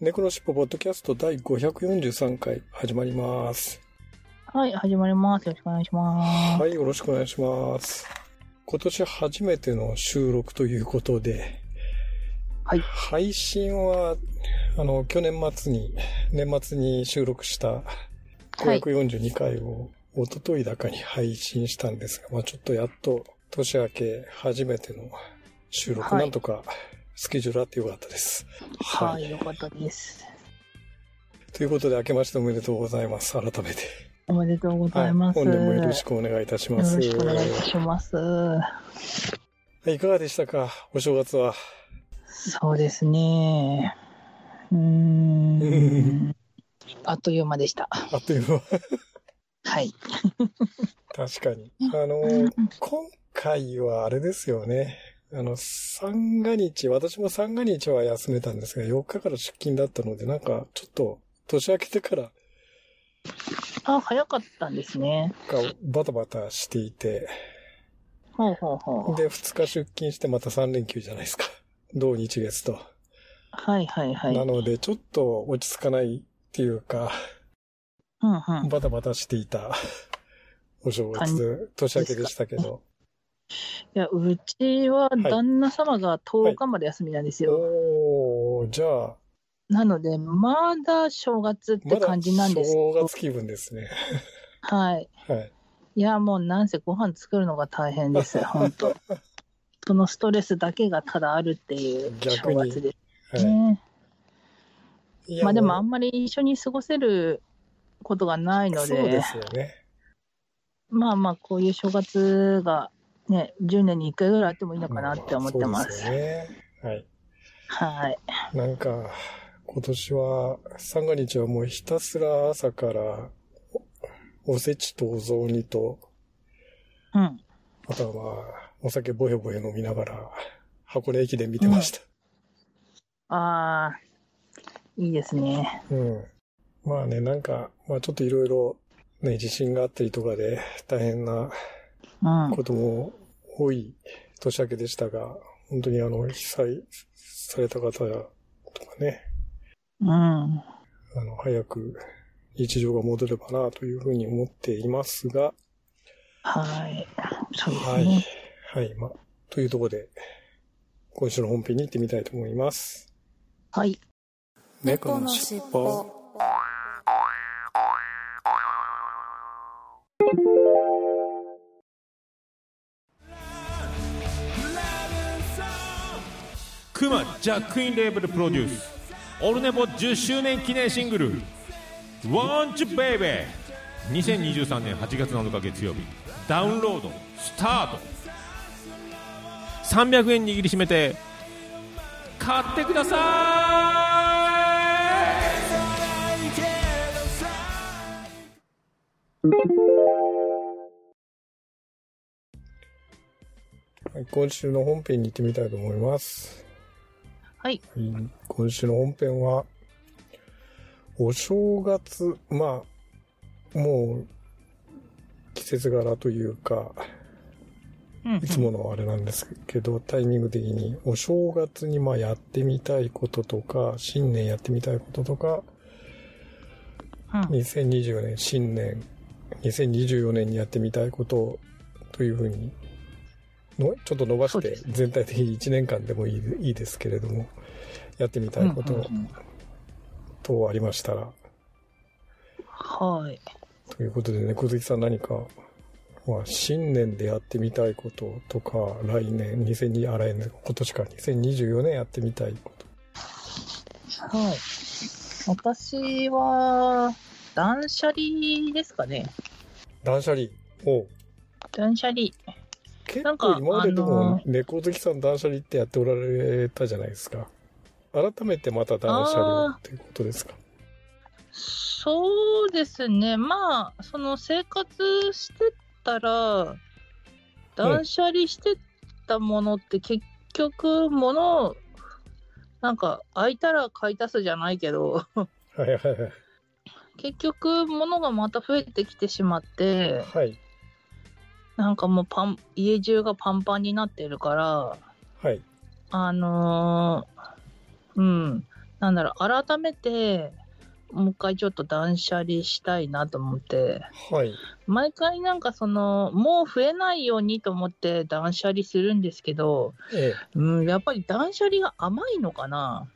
猫のしっぽポッドキャスト第543回始まります。はい、始まります。よろしくお願いします。はい、よろしくお願いします。今年初めての収録ということで、はい配信は、あの、去年末に、年末に収録したはい542回を、一昨日だかに配信したんですが、まあちょっとやっと年明け初めての収録、はいなんとかスケジュールあってよかったです。はい、よかったです。ということで、明けましておめでとうございます。改めて。おめでとうございます。本年もよろしくお願いいたします。よろしくお願いいたします。はいいかがでしたか？お正月は。そうですね。うーん。あっという間でした。あっという間。はい。確かに。あの、今回はあれですよね。あの、三が日、私も三が日は休めたんですが、4日から出勤だったので、なんか、ちょっと、年明けてから、あ、早かったんですね。がバタバタしていて、ほうほうほう。で、2日出勤してまた3連休じゃないですか。土日月と。はいはいはい。なので、ちょっと落ち着かないっていうか、うんうん。バタバタしていたお正月、年明けでしたけど。いや、うちは旦那様が10日まで休みなんですよ。おー、じゃあ、なので、まだ正月って感じなんです。正月気分ですね。はい。はい。いや、もうなんせご飯作るのが大変です、本当。そのストレスだけがただあるっていう正月ですはいね。まあでもあうんまり一緒に過ごせることがないので、そうですよね。まあまあこういう正月がね、10年に1回ぐらいあってもいいのかなって思ってま。そうですすよね。はい。はい。なんか、今年は、三が日はもうひたすら朝から、おおせちとお雑煮と、うん。あとはまあ、お酒ボヘボヘ飲みながら、箱根駅伝見てました。ああ、いいですね。うん。まあね、なんか、まあちょっといろいろ、ね、地震があったりとかで、大変なうん。ことも多い年明けでしたが、本当にあの、被災された方とかね、うん。あの、早く日常が戻ればなというふうに思っていますが、はい。そうですはいね。。はい、まあ、というところで、今週の本編に行ってみたいと思います。はい。猫のしっぽジャックインレーベルプロデュースオルネポ10周年記念シングル「Want You Baby」2023年8月7日月曜日ダウンロードスタート300円握りしめて買ってくださはい、今週の本編に行ってみたいと思います。はい。はい今週の本編は、お正月、まあ、もう、季節柄というか、うんいつものあれなんですけど、タイミング的に、お正月にまあやってみたいこととか、新年やってみたいこととか、うん。2024年、新年、2024年にやってみたいことというふうにの、ちょっと伸ばして全体的に1年間でもいいいいですけれども、やってみたいことうんうんうん等ありましたら、はい。ということでね、小関さん何か、まあ、新年でやってみたいこととか、来年、2002、あ、来年、今年か、2024年やってみたいこと。はい。私は、断捨離ですかね。断捨離。おう断捨離。結構今までであもの、猫好きさん断捨離ってやっておられたじゃないですか。改めてまた断捨離をっていうことですか？そうですね。まあ、その生活してたら、断捨離してたものって結局、物、なんか、空いたら買い足すじゃないけど、はいはいはい。結局、物がまた増えてきてしまって、はい。なんかもうパン、家中がパンパンになってるから、はい。あのーうん、なんだろう、改めて、もう一回ちょっと断捨離したいなと思って、はい。毎回なんかその、もう増えないようにと思って断捨離するんですけど、えうん、やっぱり断捨離が甘いのかな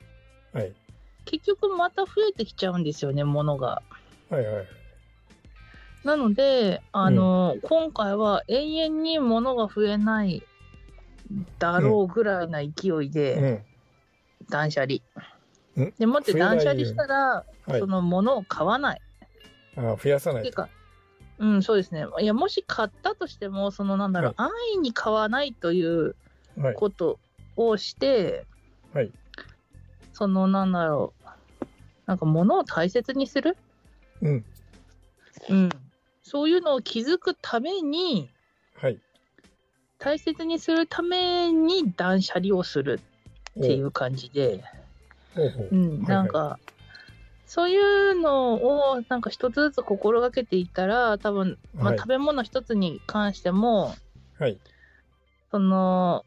え。はい。結局また増えてきちゃうんですよね、物が。はいはい。なので、あの、今回は永遠に物が増えないだろうぐらいな勢いで、うん。断捨離ん。でもって断捨離したら、はいそ。の物を買わない。あ増やさないていうか、うん、そうですね。いや、もし買ったとしても、そのなんだろう、安易に買わないというはい。ことをして、はい。そのなんだろう、なんか物を大切にする？うん。うん。そういうのを気づくために、はい。大切にするために断捨離をするっていう感じで、ほうほう。うん、はいなんか、そういうのをなんか一つずつ心がけていったら、多分、まあ、はい。食べ物一つに関しても、はい。その、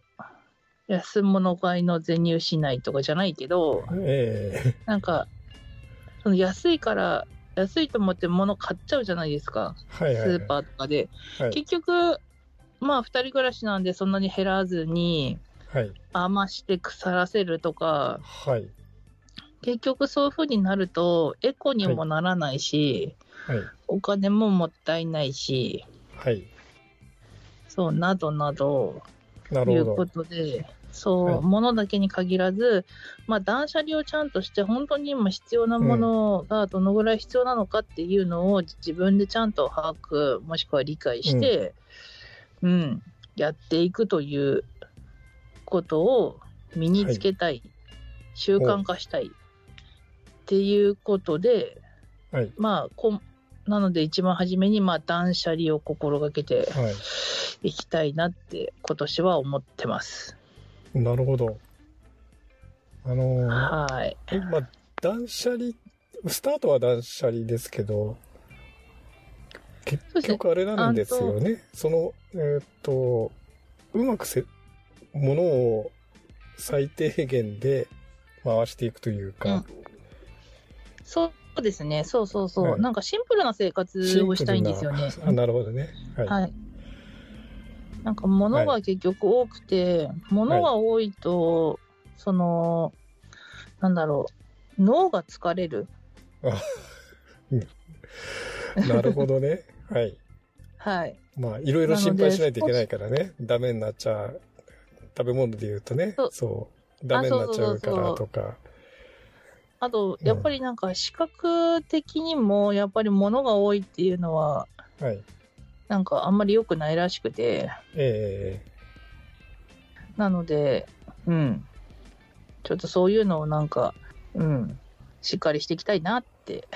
安物買いの銭失いとかじゃないけど、え。なんか、その安いから、安いと思って物買っちゃうじゃないですか、えはいはい。スーパーとかで。はい。結局、まあ、二人暮らしなんでそんなに減らずに、はい。余して腐らせるとか、はい。結局そういう風になると、エコにもならないし、はい。お金ももったいないし、はい。そう、などなど、いうこなるほど。とで、そう、はい物だけに限らず、まあ、断捨離をちゃんとして、本当に今必要なものがどのぐらい必要なのかっていうのを自分でちゃんと把握、もしくは理解して、うん、やっていくということを身につけたい、習慣化したいっていうことで、はい。まあ、こんなので一番初めに、まあ、断捨離を心がけてはい。いきたいなって今年は思ってます。なるほど。あのーはい。まあ、断捨離、スタートは断捨離ですけど、結局あれなんですよね。その、えーっと、うまくせ、ものを最低限で回していくというか、そうですね。そうそうそう。はいなんかシンプルな生活をしたいんですよねあなるほどね。はい。はい。なんか物が結局多くて、物が多いと、その、なんだろう、脳が疲れる。なるほどね。はい。はい。まあ、いろいろ心配しないといけないからね。ダメになっちゃう。食べ物で言うとねそう。ダメになっちゃうからとか。あと、うんやっぱりなんか視覚的にも、やっぱり物が多いっていうのは、はい。なんかあんまり良くないらしくて、えなので、うん。ちょっとそういうのをなんか、うん。しっかりしていきたいなって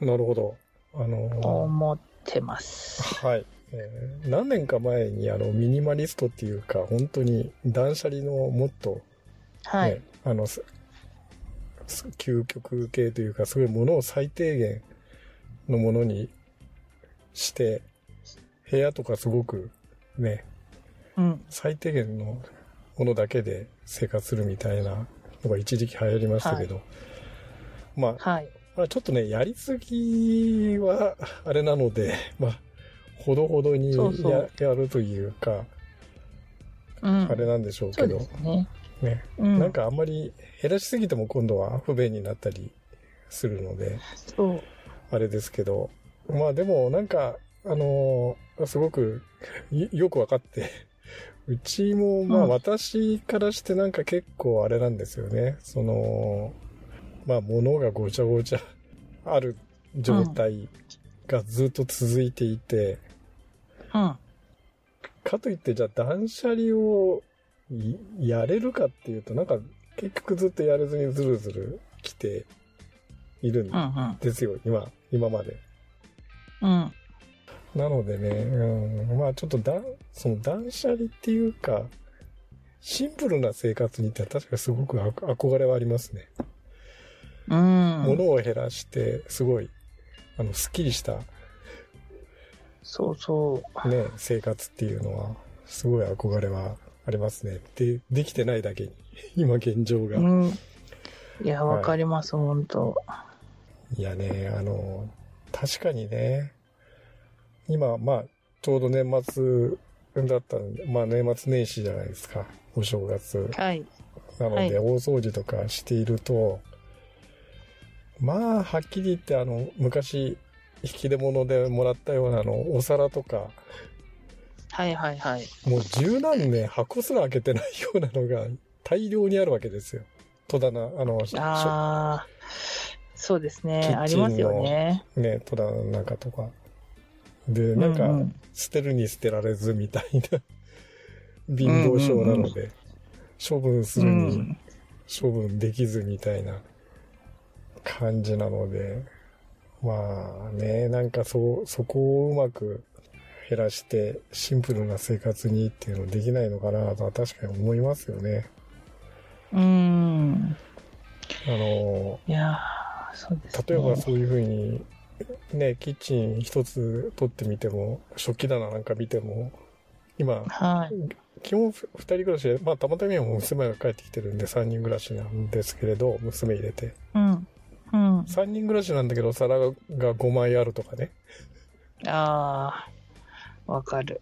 えなるほど。あのー思ってます。はい。えー何年か前にあのミニマリストっていうか本当に断捨離のもっと、ねはい。あの究極系というかすごいものを最低限のものにして部屋とかすごくねうん。最低限のものだけで生活するみたいなのが一時期流行りましたけど、まあはい。まあ、ちょっとね、やりすぎは、あれなので、まあ、ほどほどにやるというか、うん。あれなんでしょうけどね。ね、うん。なんかあんまり減らしすぎても今度は不便になったりするので。あれですけど、まあでもなんか、あのーすごく よよくわかって、うちもまあうん私からしてなんか結構あれなんですよね。その、まあ物がごちゃごちゃある状態がずっと続いていて、うん。かといってじゃあ断捨離をいやれるかっていうとなんか結局ずっとやれずにずるずる来ているんうんうん。ですよ、今、今まで。うん。なのでね、うん、まあちょっとだ、その断捨離っていうか、シンプルな生活にって確かにすごくあ憧れはありますね。うん。物を減らして、すごい、あの、スッキリしたそうそう。ね、生活っていうのは、すごい憧れはありますね。で、できてないだけに、今現状が。うん。いや、はいわかります、本当いやね、あの、確かにね、今、まあ、ちょうど年末だったんで、まあ年末年始じゃないですか、お正月。はい。なので、は大掃除とかしていると、まあ、はっきり言って、あの、昔、引き出物でもらったような、あの、お皿とか、はいはいはい。もう十何年箱すら開けてないようなのが大量にあるわけですよ。戸棚、あの、しああ、そうですね。ありますよね。ね、戸棚の中とか。で、なんか、うんうん捨てるに捨てられずみたいな 貧乏症なので、処分すうるにん。処分できずみたいな感じなので、まあね、なんかそう、そこをうまく減らしてシンプルな生活にっていうのできないのかなとは確かに思いますよね。うん。あの、いやーそうですね。例えばそういうふうに、ね、キッチン一つ取ってみても、食器棚なんか見ても、今、はい。基本ふ二人暮らしで、まあたまたま今も娘が帰ってきてるんで三人暮らしなんですけれど、娘入れて。うん。うん。三人暮らしなんだけど、皿が5枚あるとかね。ああ、わかる。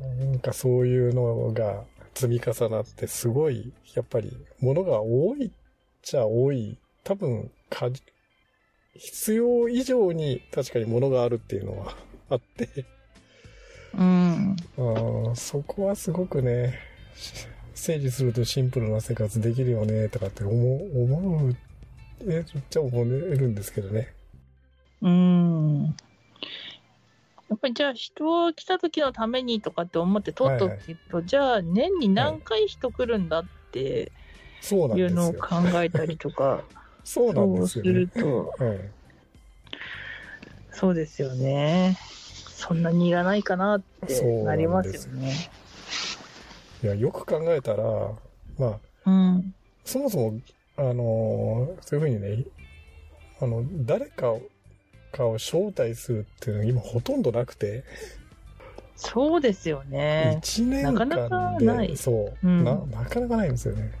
なんかそういうのが積み重なって、すごい、やっぱり、物が多いっちゃ多い。多分、か、必要以上に確かに物があるっていうのはあって、うん。あーそこはすごくね、し整理するとシンプルな生活できるよね、とかって思う、思う、え、じゃあ思えるんですけどね。うん。やっぱりじゃあ人来た時のためにとかって思って取っとくけど、じゃあ年に何回人来るんだって。いうのを考えたりとか、そうなんそうですよねする。と、はい。そうですよね。そんなにいらないかなってなりますよね。いや、よく考えたら、まあ、うん。そもそも、あのーそういうふうにね、あの、誰かをかを招待するっていうのが今ほとんどなくて、そうですよね。1年間で、なかなかないそう、うんな、なかなかないんですよね。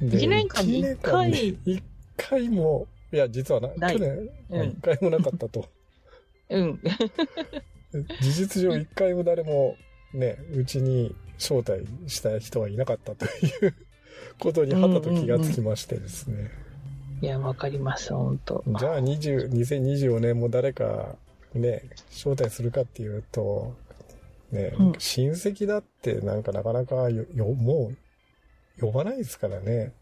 で一年間に一年間に一回も、いや、実はな、去年、うん一回もなかったと。うん。事実上一回も誰もね、うちに招待した人はいなかったということにはたと気がつきましてですね。いや、わかります、本当じゃあ20 2024年も誰かね、招待するかっていうと、ね、うん親戚だってなんかなかなかよ、よもう呼ばないですからね。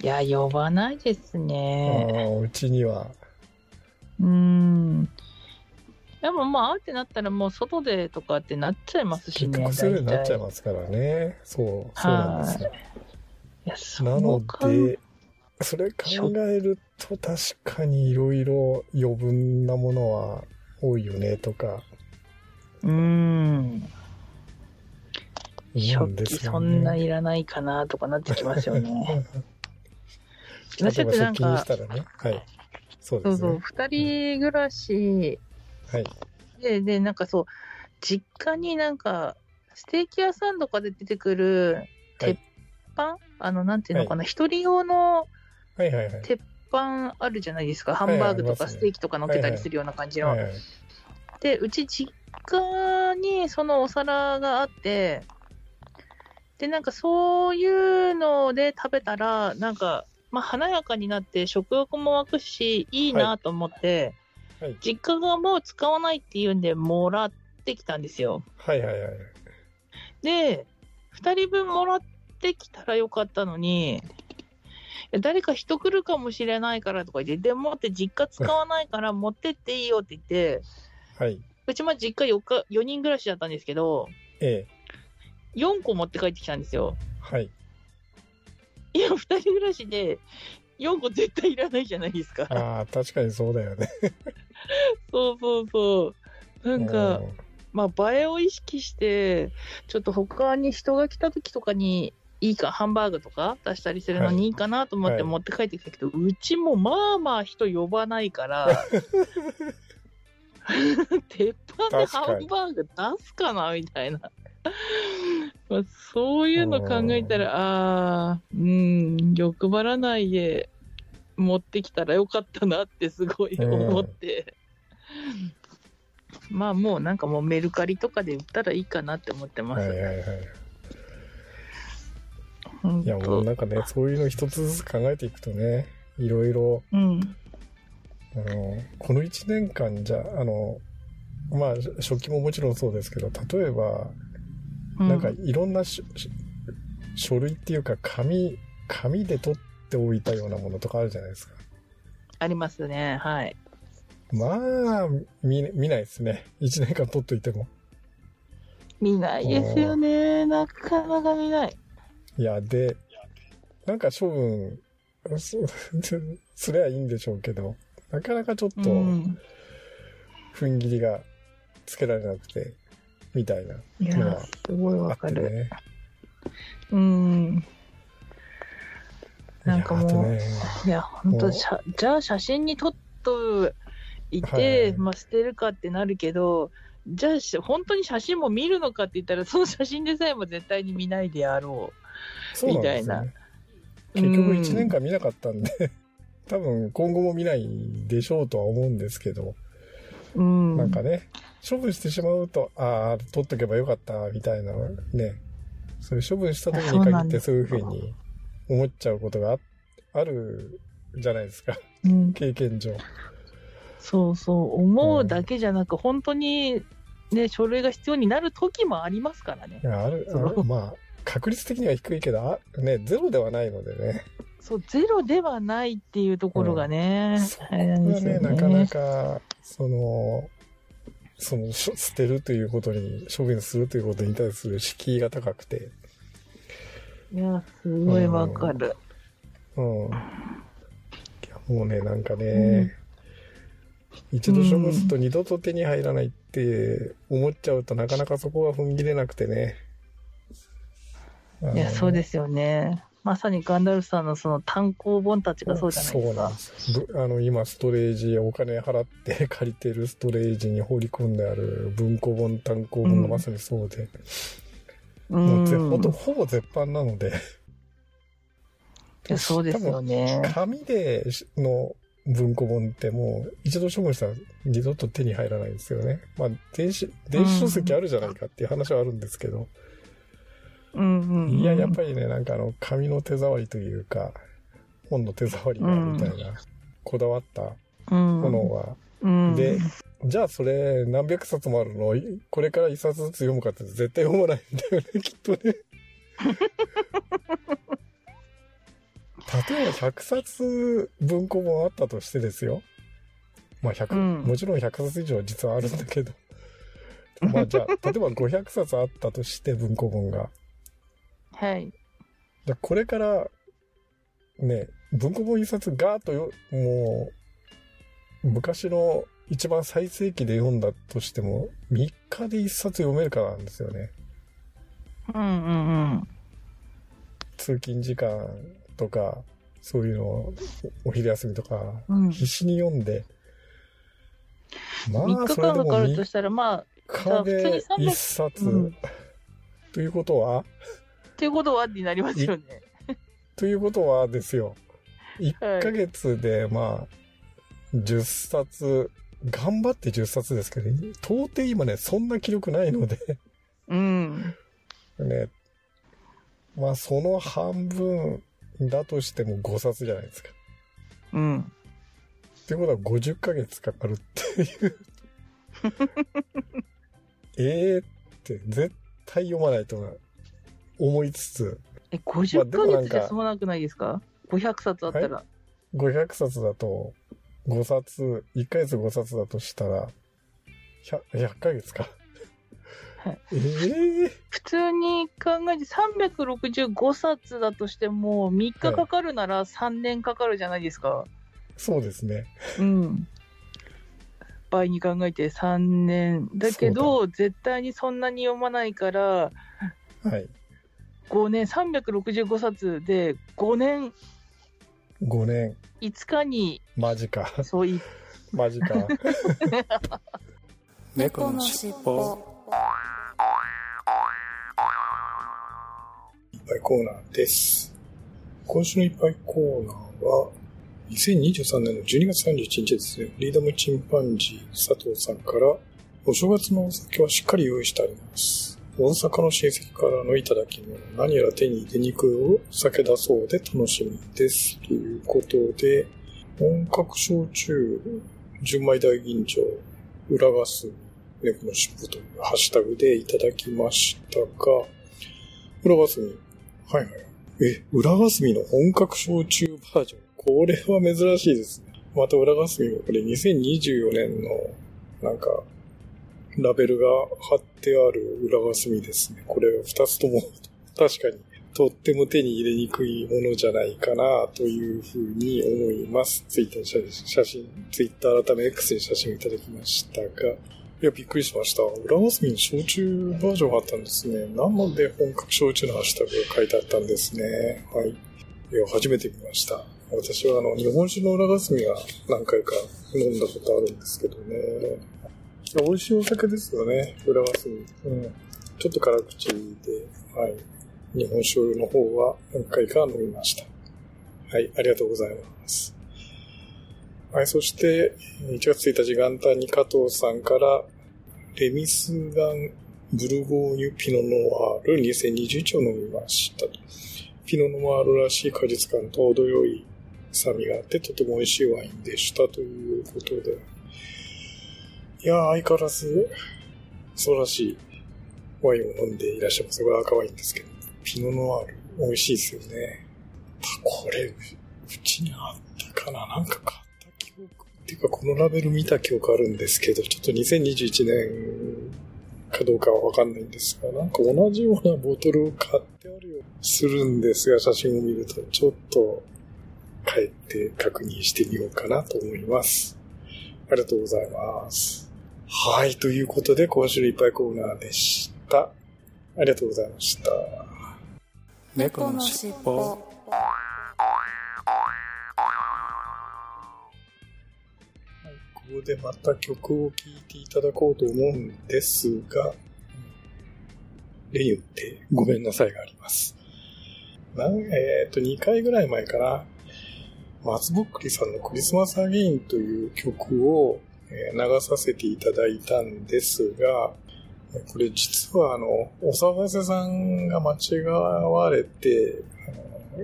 いや、呼ばないですあね。ーうちには。うん。でもまあ、会ってなったらもう外でとかってなっちゃいますしね。結局になっちゃいす。ますからね。そう、そうなんですよ。いや、そなの考で、それ考えると確かにいろいろ余分なものは多いよねとかうん。食器そんなね。いらないかなとかなってきますよね。例私だってなんか、ね。はい。そうですね。二人暮らしはい。で、で、なんかそう、実家になんか、ステーキ屋さんとかで出てくるはい鉄板、あの、なんていうのかな、一人用のはいはいはい。鉄板あるじゃないですか。ハはいンバーグとかステーキとか乗っけたりするような感じの。はいはい。で、うち実家にそのお皿があって、で、なんかそういうので食べたら、なんか、まあ華やかになって食欲も湧くし、いいなと思って、はい実家がもう使わないっていうんで、もらってきたんですよ。はいはいはい。で、二人分もらってきたらよかったのに、誰か人来るかもしれないからとか言って、でもって実家使わないから 持ってっていいよって言って、はい。うちま実家4日、4人暮らしだったんですけど、ええ。4個持って帰ってきたんですよ。はい。いや、2人暮らしで、4個絶対いらないじゃないですか。ああ、確かにそうだよね。そうそうそう。なんか、うんまあ、映えを意識して、ちょっと他に人が来た時とかに、いいか、ハンバーグとか出したりするのにいいかなと思っはいて持って帰ってきたけど、うちもまあまあ人呼ばないから、鉄板でハンバーグ出すかなみたいな。まあ、そういうの考えたら、ああ、うん、欲張らないで持ってきたらよかったなってすごい思って。まあもうなんかもうメルカリとかで売ったらいいかなって思ってます。はいはいはい。いや、もうなんかね、そういうの一つずつ考えていくとね、いろいろ、うん。あの、この1年間じゃ、あの、まあ、食器ももちろんそうですけど、例えば、うなんかいろんな書類っていうか、紙、紙で取っておいたようなものとかあるじゃないですか。ありますね。はい。まあ、見、見ないですね。1年間取っといても。見ないですよね。なかなか見ない。いや、で、なんか処分、すすりゃいいんでしょうけど、なかなかちょっと、うん。踏ん切りがつけられなくて、みたいないやすごいあわかる。ね。うん。なんかもういやあとねいや、本当じゃあ写真に撮っといて、はいはいまあ捨てるかってなるけど、じゃあし本当に写真も見るのかって言ったら、その写真でさえも絶対に見ないであろそうなんですよね。う。結局うん1年間見なかったんで、多分今後も見ないでしょうとは思うんですけど、うん。なんかね、処分してしまうと、ああ、取っとけばよかった、みたいなね、そういう処分した時に限ってそういうふうに思っちゃうことがああるじゃないですか、うん。経験上。そうそう、思うだけじゃなく、本当に、ね、書類が必要になる時もありますからね。ある、ある。まあ、確率的には低いけど、あね、ゼロではないのでね。そう、ゼロではないっていうところがね、そこあれなんがね、ね。なかなか、その、その、捨てるということに、処分するということに対する敷居が高くて、いや、すごいわかる。うん。いやもうね、なんかね、一度処分すると二度と手に入らないって思っちゃうとなかなかそこが踏ん切れなくてね。いや、そうですすよね。まさにガンダルフさんのその単行本たちがそうじゃないですかそうなんで。すあの、今、ストレージ、お金払って借りてるストレージに放り込んである文庫本、単行本がまさにそうで、うもうぜほんとん。ほぼ絶版なので、そうですよね。紙でしの文庫本ってもう一度処分したら二度と手に入らないんですよね。まあ、電子、電子書籍あるじゃないかっていう話はあるんですけど、うんうんうん。いや、やっぱりね、なんかあの、紙の手触りというか、本の手触りがみたいな、こだわったうん、ものは、うん、で、じゃあそれ何百冊もあるの？いこれから一冊ずつ読むかって絶対読まないんだよね、きっとね。例えば100冊文庫本あったとしてですよ。まあ100、うんもちろん100冊以上は実はあるんだけど。まあじゃあ、例えば500冊あったとして文庫本が。はい。じゃあこれから、ね、文庫本一冊ガーッとよ、もう、昔の一番最盛期で読んだとしても、3日で一冊読めるかなんですよね。うんうんうん。通勤時間とか、そういうのを、お昼休みとか、うん必死に読んで、ま3日間かかるとしたら、まあ、3日で普通に300一冊、うんということは、っていうことはになりますよね。ということはですよ、はい1ヶ月で、まあ、10冊、頑張って10冊ですけど、到底今ね、そんな記録ないので、うん。ね、まあ、その半分だとしても5冊じゃないですか。うん。ってことは50ヶ月かかるっていう。ええって、絶対読まないと思いつつ、え、まあ50ヶでもなんか月じゃ済まなくないですか ?500 冊あったら。500冊だと、5冊、1ヶ月5冊だとしたら、100, 100ヶ月か。ええ普通に考えて365冊だとしても、3日かかるなら3年かかるじゃないですか。そうですね。うん。倍に考えて3年。だけど、絶対にそんなに読まないから、はい。5年、365冊で5年5年。5日に、マジか。そうい、マジか。猫のしっぽいっぱいコーナーです。今週のいっぱいコーナーは、2023年の12月31日ですね、フリーダムチンパンジー佐藤さんから、お正月のお酒はしっかり用意してあります。大阪の親戚からのいただき物、何やら手に入れにくいお酒だそうで楽しみです。ということで、本格焼酎、純米大吟醸、裏ガス、猫の尻尾というハッシュタグでいただきましたが、裏ガスミ。はいはい。え、裏ガスミの本格焼酎バージョン。これは珍しいですね。また裏ガスミもこれ2024年の、なんか、ラベルが貼ってある裏ガスミですね。これ二つとも、確かに、とっても手に入れにくいものじゃないかな、というふうに思います。ツイッターに写真、ツイッター改め X に写真をいただきましたが、いや、びっくりしました。裏ガスミに焼酎バージョンがあったんですね。なので本格焼酎のハッシュタグが書いてあったんですね。はい。いや、初めて見ました。私はあの、日本酒の裏ガスミは何回か飲んだことあるんですけどね。美味しいお酒ですよね、裏ガスミ。うん。ちょっと辛口で、はい。日本酒の方は何回か飲みました。はい、ありがとうございます。はい、そして、1月1日元旦に加藤さんから、レミスガンブルゴーニュピノノワール2021を飲みました。ピノノワールらしい果実感と程よい酸味があってとても美味しいワインでしたということで。いやー、相変わらず素晴らしいワインを飲んでいらっしゃいます。これ赤ワインですけど。ピノノワール美味しいですよね。これ、うちにあったかななんか買った記憶っていうか、このラベル見た記憶あるんですけど、ちょっと2021年かどうかはわかんないんですが、なんか同じようなボトルを買ってあるようにするんですが、写真を見ると、ちょっと帰って確認してみようかなと思います。ありがとうございます。はい、ということで、今週いっぱいコーナーでした。ありがとうございました。猫のしっぽここでまた曲を聴いていただこうと思うんですが、例によってごめんなさいがあります。なんえっ、と、2回ぐらい前かな、松ぼっくりさんのクリスマスアゲインという曲を流させていただいたんですが、これ実はあの、お騒せさんが間違われて、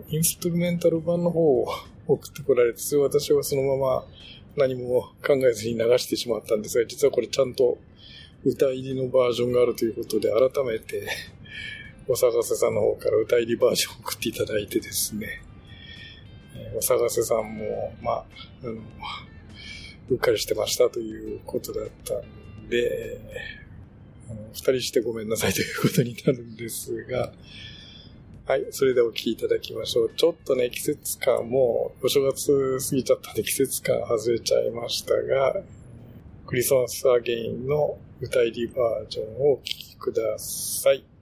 インストゥルメンタル版の方を送ってこられて、それ私はそのまま何も考えずに流してしまったんですが、実はこれちゃんと歌入りのバージョンがあるということで、改めて、お騒せさんの方から歌入りバージョンを送っていただいてですね、お騒せさんも、まあ、あの、うっかりしてましたということだったんで、あの二人してごめんなさいということになるんですが、はい、それではお聴きいただきましょう。ちょっとね、季節感も、お正月過ぎちゃったんで季節感外れちゃいましたが、クリスマスアゲインの歌入りバージョンをお聴きください。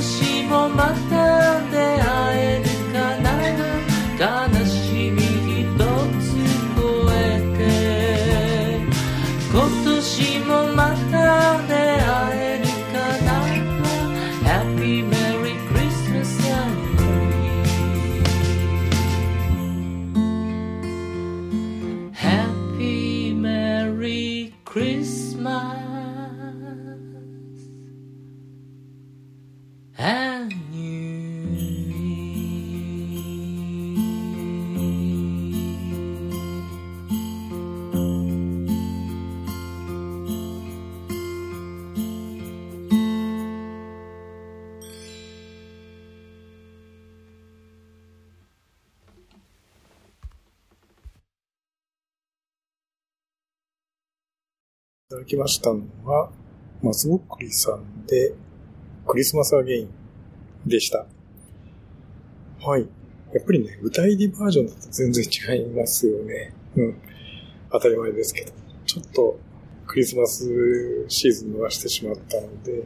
年もまたきましたのは、松ぼっくりさんで、クリスマスアゲインでした。はい。やっぱりね、歌入りバージョンだと全然違いますよね。うん。当たり前ですけど。ちょっと、クリスマスシーズン逃してしまったので、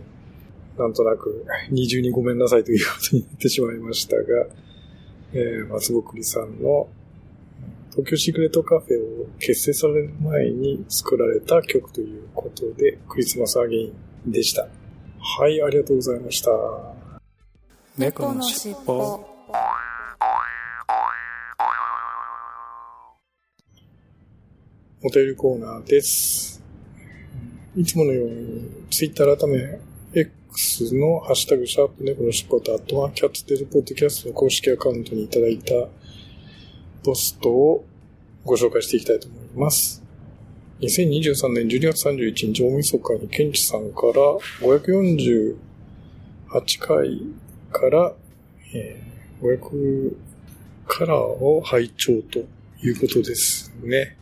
なんとなく、二重にごめんなさいということになってしまいましたが、えー、松ぼっくりさんの東京シークレットカフェを結成される前に作られた曲ということで、クリスマスアゲインでした。はい、ありがとうございました。猫のしっぽお便りコーナーです。いつものように、ツイッター改め、X のハッシュタグ、シャープ猫のしっぽと、あとはキャッツテルポッドキャストの公式アカウントにいただいたポストをご紹介していきたいと思います。2023年12月31日大晦日にケンチさんから548回から、えー500カラーを拝聴ということですね。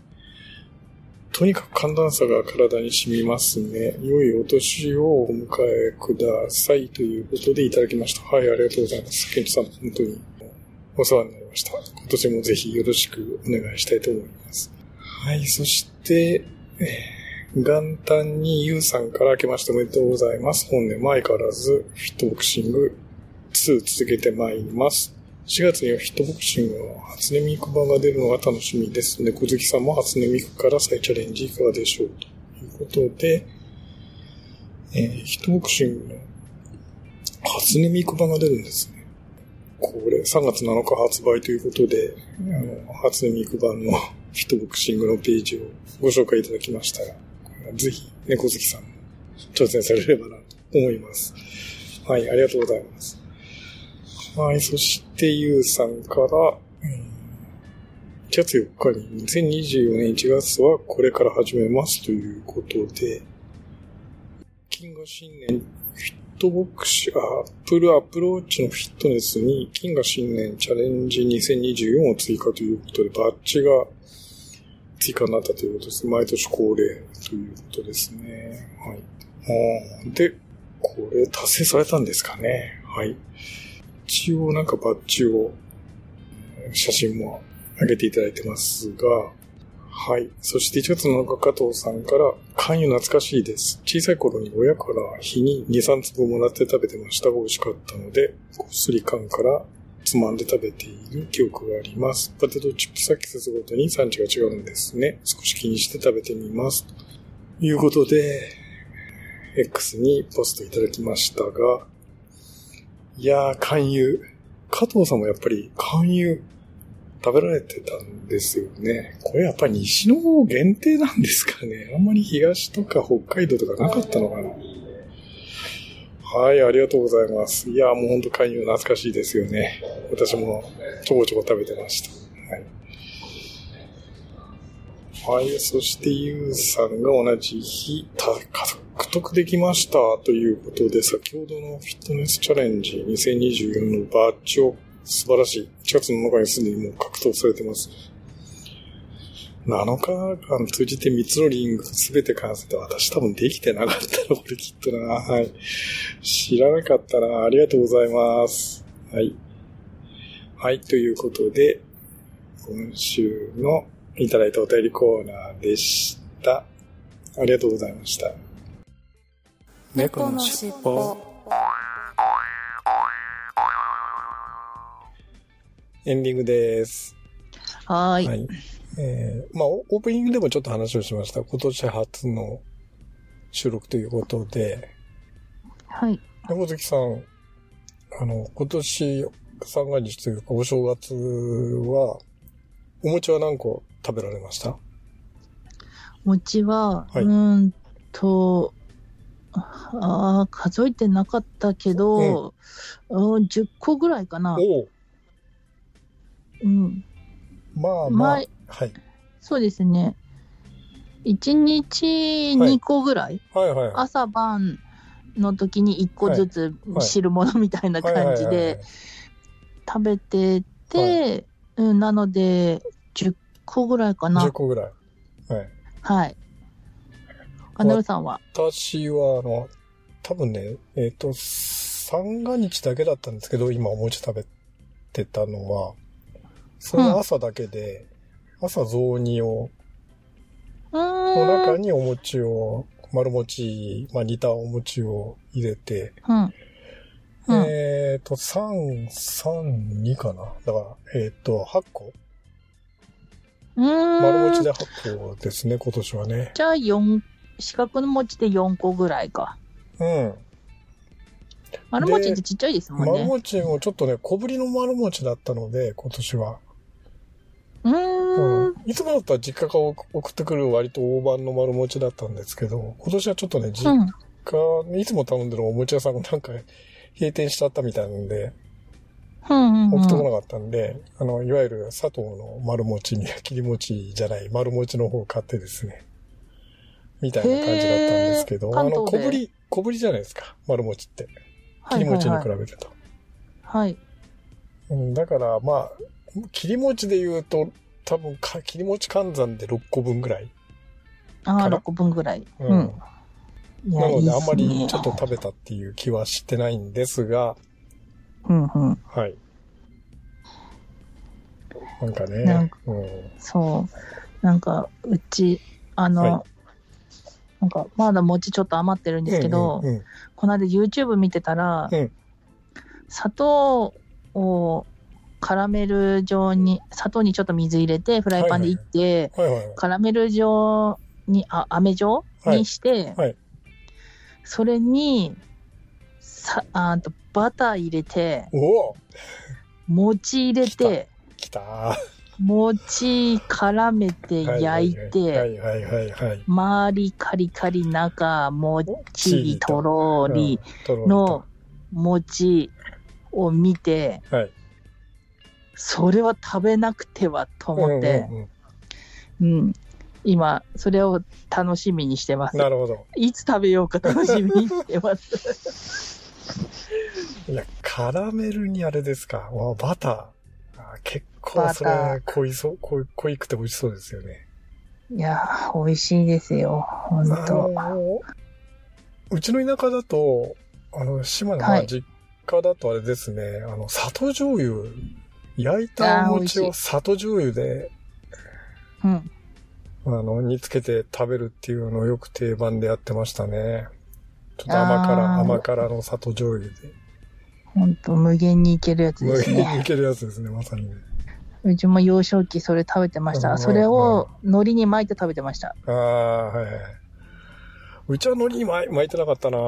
とにかく寒暖差が体に染みますね。良いお年をお迎えくださいということでいただきました。はい、ありがとうございます。ケンチさん、本当にお世話になりました。今年もぜひよろしくお願いしたいと思います。はい、そして、元旦にゆうさんから明けましておめでとうございます。本年も相変わらずフィットボクシング2続けてまいります。4月にはフィットボクシングの初音ミク版が出るのが楽しみです。猫好きさんも初音ミクから再チャレンジいかがでしょうということで、えー、フィットボクシングの初音ミク版が出るんですね。これ、3月7日発売ということで、あの、初音ミク版の フィットボクシングのページをご紹介いただきましたが、ぜひ、猫好きさんも挑戦されればなと思います。はい、ありがとうございます。はい、そして、ゆうさんから、うん1月4日に2024年1月はこれから始めますということで、謹賀新年とボクシング、あ Apple、Apple Watch のフィットネスに謹賀新年チャレンジ2024を追加ということで、バッジが追加になったということです。毎年恒例ということですね。はい。で、これ達成されたんですかね。はい。一応なんかバッジを、写真も上げていただいてますが、はい。そして1月7日加藤さんから、関与懐かしいです。小さい頃に親から日に2、3粒もらって食べてましたが美味しかったので、こっそり缶からつまんで食べている記憶があります。ポテトチップスは季節ごとに産地が違うんですね。少し気にして食べてみます。ということで、X にポストいただきましたが、いやー、勧誘。加藤さんもやっぱり勧誘食べられてたんですよね。これやっぱり西の方限定なんですかね。あんまり東とか北海道とかなかったのかな。はい、ありがとうございます。いや、もうほんと勧誘懐かしいですよね。私もちょこちょこ食べてました。はい。はい、そしてゆうさんが同じ日、獲得できましたということで、先ほどのフィットネスチャレンジ2024のバッジを素晴らしい。1月の中にすでにもう獲得されてます。7日間通じて3つのリングすべて完成で私多分できてなかったの、これきっとな。はい。知らなかったな。ありがとうございます。はい。はい、ということで、今週のいただいたお便りコーナーでした。ありがとうございました。猫のしっぽエンディングです。はーい。はい。えー、まあ、オープニングでもちょっと話をしました。今年初の収録ということで、はい。山崎さん、あの、今年三が日というかお正月は、お餅は何個食べられました？餅は、はいうーんと、ああ、数えてなかったけど、うん、10個ぐらいかな。おおうん。まあまあ、前はい。そうですね。1日2個ぐらい、はいはいはい。朝晩の時に1個ずつはい汁物みたいな感じで食べてて、うん、なので、10個ぐらいかはい、10な。個ぐらい。はい。はい。カナルさんは？私は、あの、多分ね、えっ、と、三が日だけだったんですけど、今お餅食べてたのは、その朝だけで、朝雑煮を、うの。中にお餅を、丸餅、まあ煮たお餅を入れて。えっ、と、3、3、2かな。だから、えっ、と、8個丸餅で8個ですね、今年はね。じゃあ4、四角の餅で4個ぐらいか。うん。丸餅ってちっちゃいですもん丸ね。餅もちょっとね、小ぶりの丸餅だったので、今年は。うんん。いつもだったら実家が送ってくる割と大判の丸餅だったんですけど、今年はちょっとね、実うん。家、いつも頼んでるお餅屋さんがなんか閉店しちゃったみたいなんで、うんうん送ってこうん。なかったんで、あの、いわゆる佐藤の丸餅に、切り餅じゃない、丸餅の方を買ってですね、みたいな感じだったんですけど、あの、小ぶり、小ぶりじゃないですか、丸餅って。はいはい切り餅に比はい。べると。はい。うん、だから、まあ、切り餅で言うと、多分か、切り餅換算で6個分ぐらい。ああ、かな？6個分ぐらい。うんなので、いいねあんまりちょっと食べたっていう気はしてないんですが、うんうん。はい。なんかね、なんうん。そう。なんか、うち、あの、はなんか、まだ餅ちょっと余ってるんですけど、うんうんうんこの間 YouTube 見てたら、うん砂糖をカラメル状に、砂糖にちょっと水入れて、フライパンでいって、はいはいはい。カラメル状に、あ、飴状はい。にして、はい。それに、さ、あーと、バター入れて、おお。餅入れて、来た。ー餅絡めて焼いはて。周りカリカリ、中もっちりと。ろーりの餅を見て、はい。それは食べなくてはと思って、うんうん今、それを楽しみにしてます。なるほど。いつ食べようか楽しみにしてます。いや、カラメルにあれですか？わバター。あ結構それ、濃いそう、濃い、濃いくて美味しそうですよね。いやー、美味しいですよ。ほんあと。の、うちの田舎だと、あの、島根、はいまあ実家だとあれですね、あの、砂糖醤油、焼いたお餅を砂糖醤油で、うん。あの、煮つけて食べるっていうのをよく定番でやってましたね。ちょっと甘辛、甘辛の砂糖醤油で。ほんと、無限にいけるやつ無ですね。限にいけるやつですね、まさにね。うちも幼少期それ食べてました。うんそれを海苔に巻いて食べてました。ああ、はいはい。うちは海苔に巻い巻いてなかったな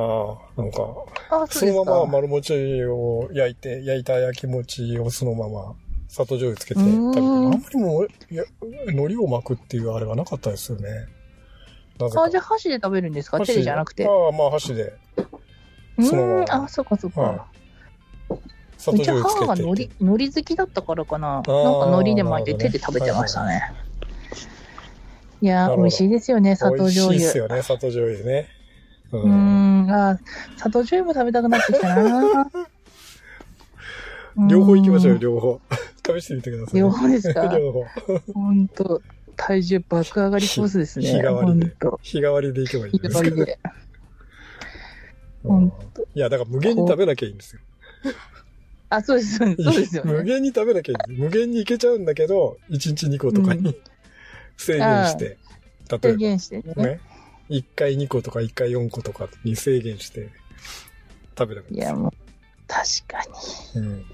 なんか、あ、そのままま丸餅を焼いて、焼いた焼き餅をそのまま、砂糖醤油つけて食べてあんまりもう、いや、海苔を巻くっていうあれはなかったですよね。なぜかあ、じゃあ箸で食べるんですか？箸手でじゃなくて。ああ、まあ箸で。うそのままーん、あ、そっかそっか。は砂糖うち醤油つけて。母が海苔、海苔好きだったからかな。なんかー海苔で巻いて手で食べてましたね。いや美味しいですよね、砂糖醤美味しいっす油。よね、砂糖醤油ね。ううーん、あー砂糖醤油も食べたくなってきたな 両方行きましょうよ、ん両方。試してみてください。両方ですか？両方。ほんと、体重爆上がりコースですね。日日替わりで。日替わりで行けばいい日んですか替わりで。うんほんと。いや、だから無限に食べなきゃいいんですよ。あ、そうです、そうですそうですよ無ね。限に食べなきゃいいんです。無限にいけちゃうんだけど、1日2個とかに制限して、例制え限してね。ばね、1回2個とか1回4個とかに制限して食べればいい。いや、もう、確かに。うん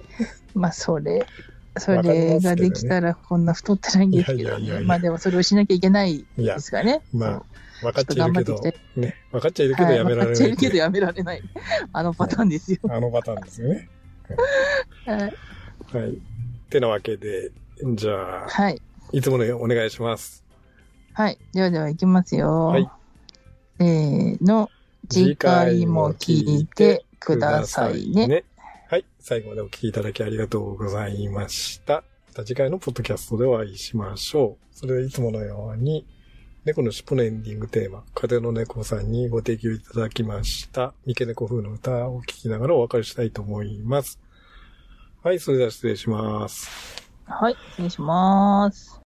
まあ、それ、それができたらこんな太ってないんですけどいやいやいやいやね。まあでもそれをしなきゃいけないで、すかね。まあ、分かっちゃいるけどね、分かっちゃいるけどはいやめられ分かっちゃないいるけどやめられない。あのパターンですよ。あのパターンですよね。はい。はい。てなわけで、じゃあ、はい。いつものようにお願いします。はい。ではでは、いきますよ。はい。せーの。次回も聞いてくださいね。はい。最後までお聞きいただきありがとうございました。また次回のポッドキャストでお会いしましょう。それではいつものように、猫の尻尾のエンディングテーマ、風の猫さんにご提供いただきました、三毛猫風の歌を聴きながらお別れしたいと思います。はい、それでは失礼します。はい。失礼します。